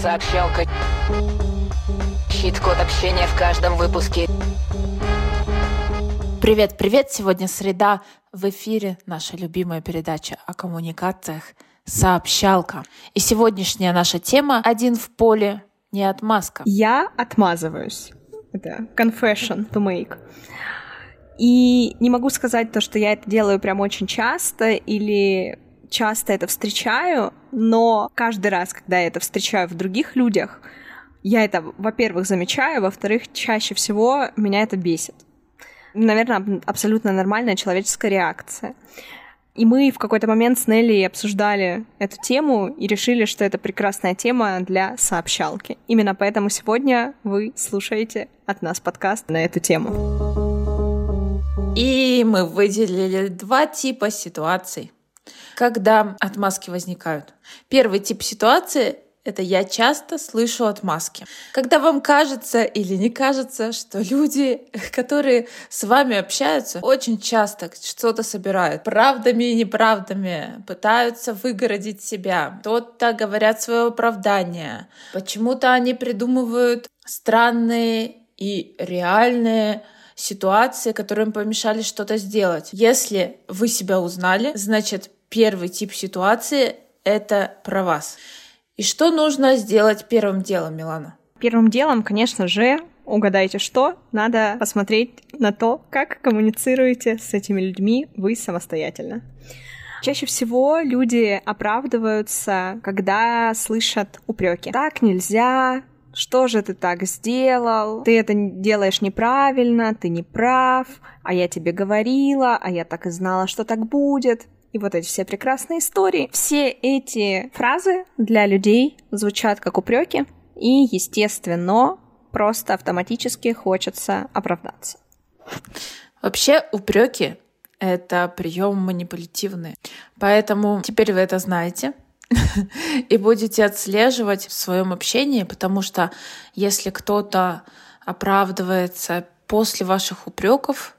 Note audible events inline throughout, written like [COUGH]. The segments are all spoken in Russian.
Сообщалка. Щит-код общения в каждом выпуске. Привет, привет! Сегодня среда. В эфире наша любимая передача о коммуникациях «Сообщалка». И сегодняшняя наша тема «Один в поле, не отмазка». Я отмазываюсь. Это confession to make. И не могу сказать то, что я это делаю прям очень часто или часто это встречаю, но каждый раз, когда я это встречаю в других людях, я это, во-первых, замечаю, во-вторых, чаще всего меня это бесит. Наверное, абсолютно нормальная человеческая реакция. И мы в какой-то момент с Нелли обсуждали эту тему и решили, что это прекрасная тема для сообщалки. Именно поэтому сегодня вы слушаете от нас подкаст на эту тему. И мы выделили два типа ситуаций, когда отмазки возникают. Первый тип ситуации это я часто слышу отмазки. Когда вам кажется или не кажется, что люди, [LAUGHS] которые с вами общаются, очень часто что-то собирают. Правдами и неправдами пытаются выгородить себя. Кто-то говорят свое оправдание. Почему-то они придумывают странные и реальные ситуации, которые им помешали что-то сделать. Если вы себя узнали, значит, первый тип ситуации — это про вас. И что нужно сделать первым делом, Милана? Первым делом, конечно же, угадайте что, надо посмотреть на то, как коммуницируете с этими людьми вы самостоятельно. Чаще всего люди оправдываются, когда слышат упреки. Так нельзя, что же ты так сделал? Ты это делаешь неправильно, ты не прав, а я тебе говорила, а я так и знала, что так будет и вот эти все прекрасные истории. Все эти фразы для людей звучат как упреки, и, естественно, просто автоматически хочется оправдаться. Вообще упреки это прием манипулятивный. Поэтому теперь вы это знаете [LAUGHS] и будете отслеживать в своем общении, потому что если кто-то оправдывается после ваших упреков,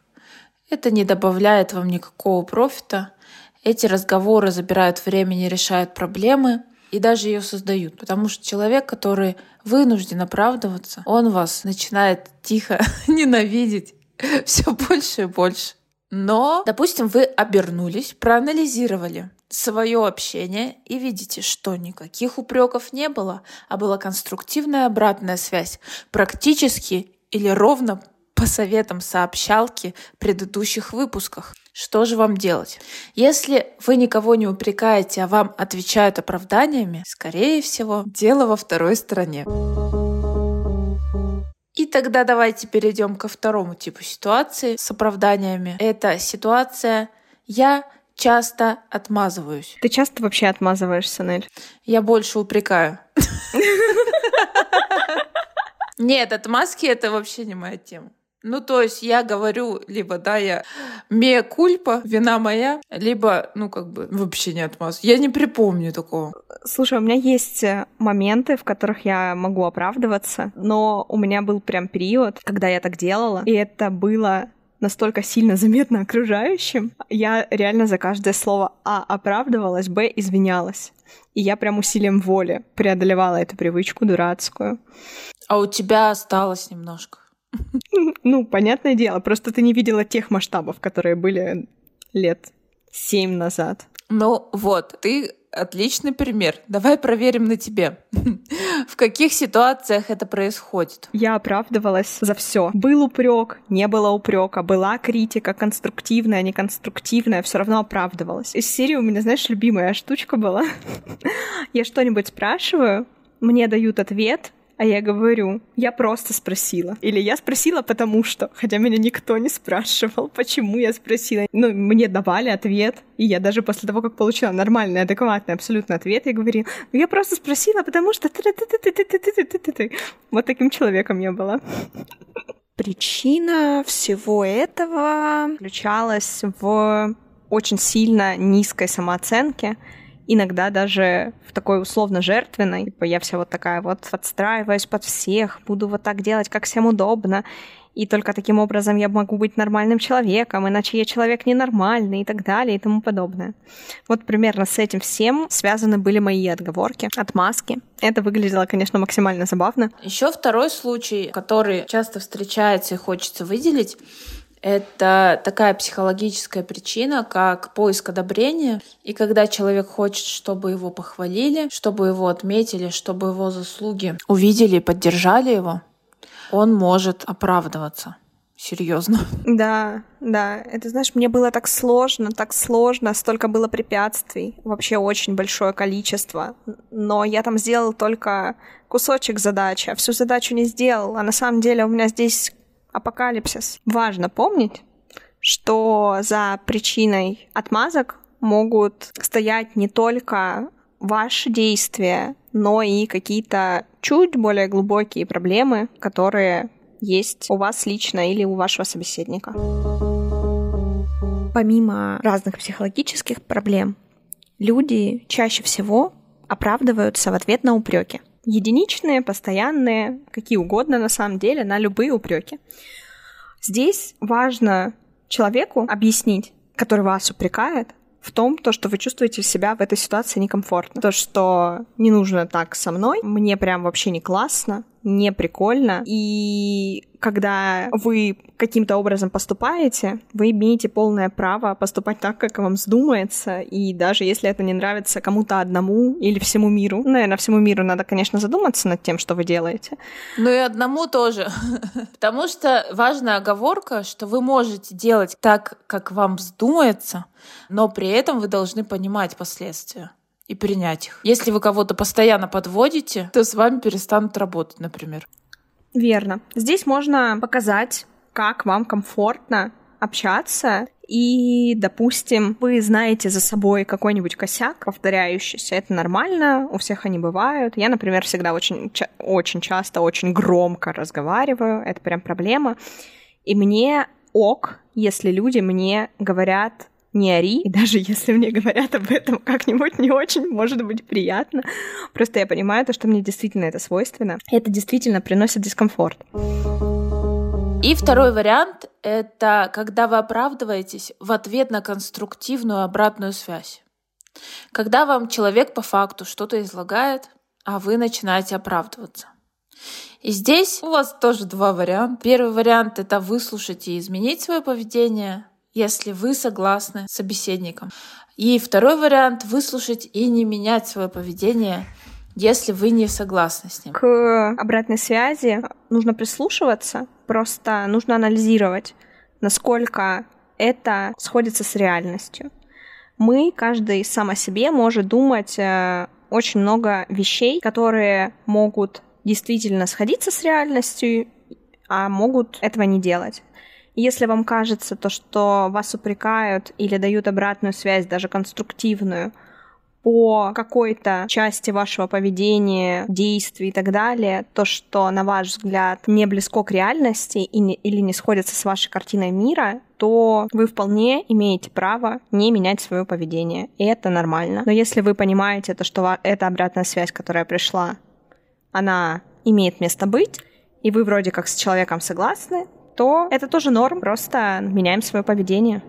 это не добавляет вам никакого профита, эти разговоры забирают время, не решают проблемы и даже ее создают. Потому что человек, который вынужден оправдываться, он вас начинает тихо [LAUGHS] ненавидеть [LAUGHS] все больше и больше. Но, допустим, вы обернулись, проанализировали свое общение и видите, что никаких упреков не было, а была конструктивная обратная связь, практически или ровно по советам сообщалки в предыдущих выпусках. Что же вам делать? Если вы никого не упрекаете, а вам отвечают оправданиями, скорее всего, дело во второй стороне. И тогда давайте перейдем ко второму типу ситуации с оправданиями. Это ситуация «я часто отмазываюсь». Ты часто вообще отмазываешься, Нель? Я больше упрекаю. [LAUGHS] Нет, отмазки — это вообще не моя тема. Ну, то есть я говорю, либо, да, я мея кульпа, вина моя, либо, ну, как бы, вообще не отмаз. Я не припомню такого. Слушай, у меня есть э, моменты, в которых я могу оправдываться, но у меня был прям период, когда я так делала, и это было настолько сильно заметно окружающим, я реально за каждое слово А оправдывалась, Б извинялась. И я прям усилием воли преодолевала эту привычку дурацкую. А у тебя осталось немножко. [LAUGHS] Ну, понятное дело, просто ты не видела тех масштабов, которые были лет семь назад. Ну вот, ты отличный пример. Давай проверим на тебе. [LAUGHS] В каких ситуациях это происходит? Я оправдывалась за все. Был упрек, не было упрека, была критика, конструктивная, неконструктивная, все равно оправдывалась. Из серии у меня, знаешь, любимая штучка была. [LAUGHS] Я что-нибудь спрашиваю, мне дают ответ, а я говорю, я просто спросила. Или я спросила потому что, хотя меня никто не спрашивал, почему я спросила. Ну, мне давали ответ, и я даже после того, как получила нормальный, адекватный, абсолютно ответ, я говорю, ну, я просто спросила, потому что... Вот таким человеком я была. Причина всего этого заключалась в очень сильно низкой самооценке, иногда даже в такой условно жертвенной. Типа я вся вот такая вот подстраиваюсь под всех, буду вот так делать, как всем удобно. и только таким образом я могу быть нормальным человеком, иначе я человек ненормальный и так далее и тому подобное. Вот примерно с этим всем связаны были мои отговорки, отмазки. Это выглядело, конечно, максимально забавно. Еще второй случай, который часто встречается и хочется выделить, это такая психологическая причина, как поиск одобрения. И когда человек хочет, чтобы его похвалили, чтобы его отметили, чтобы его заслуги увидели и поддержали его, он может оправдываться. Серьезно. Да, да. Это, знаешь, мне было так сложно, так сложно, столько было препятствий, вообще очень большое количество. Но я там сделал только кусочек задачи, а всю задачу не сделал. А на самом деле у меня здесь апокалипсис. Важно помнить, что за причиной отмазок могут стоять не только ваши действия, но и какие-то чуть более глубокие проблемы, которые есть у вас лично или у вашего собеседника. Помимо разных психологических проблем, люди чаще всего оправдываются в ответ на упреки. Единичные, постоянные, какие угодно на самом деле, на любые упреки. Здесь важно человеку объяснить, который вас упрекает, в том, то, что вы чувствуете себя в этой ситуации некомфортно. То, что не нужно так со мной, мне прям вообще не классно, не прикольно. И когда вы каким-то образом поступаете, вы имеете полное право поступать так, как вам вздумается, и даже если это не нравится кому-то одному или всему миру, ну, наверное, всему миру надо, конечно, задуматься над тем, что вы делаете. Ну и одному тоже. [LAUGHS] Потому что важная оговорка, что вы можете делать так, как вам вздумается, но при этом вы должны понимать последствия и принять их. Если вы кого-то постоянно подводите, то с вами перестанут работать, например. Верно. Здесь можно показать, как вам комфортно общаться и, допустим, вы знаете за собой какой-нибудь косяк, повторяющийся, это нормально, у всех они бывают. Я, например, всегда очень, очень часто, очень громко разговариваю, это прям проблема. И мне ок, если люди мне говорят не ори, и даже если мне говорят об этом как-нибудь не очень, может быть приятно. Просто я понимаю то, что мне действительно это свойственно. И это действительно приносит дискомфорт. И второй вариант — это когда вы оправдываетесь в ответ на конструктивную обратную связь. Когда вам человек по факту что-то излагает, а вы начинаете оправдываться. И здесь у вас тоже два варианта. Первый вариант — это выслушать и изменить свое поведение если вы согласны с собеседником. И второй вариант — выслушать и не менять свое поведение, если вы не согласны с ним. К обратной связи нужно прислушиваться, просто нужно анализировать, насколько это сходится с реальностью. Мы, каждый сам о себе, может думать э, очень много вещей, которые могут действительно сходиться с реальностью, а могут этого не делать. Если вам кажется то, что вас упрекают или дают обратную связь, даже конструктивную, по какой-то части вашего поведения, действий и так далее, то, что, на ваш взгляд, не близко к реальности и не, или не сходится с вашей картиной мира, то вы вполне имеете право не менять свое поведение. И это нормально. Но если вы понимаете, то, что эта обратная связь, которая пришла, она имеет место быть, и вы вроде как с человеком согласны, то это тоже норм, просто меняем свое поведение.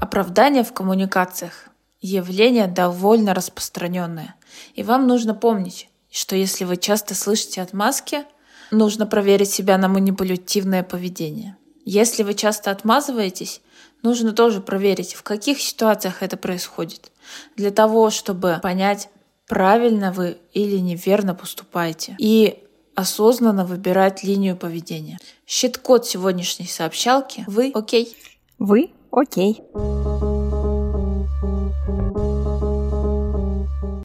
Оправдание в коммуникациях – явление довольно распространенное. И вам нужно помнить, что если вы часто слышите отмазки, нужно проверить себя на манипулятивное поведение. Если вы часто отмазываетесь, нужно тоже проверить, в каких ситуациях это происходит, для того, чтобы понять, правильно вы или неверно поступаете. И осознанно выбирать линию поведения. Щит-код сегодняшней сообщалки. Вы окей? Вы окей.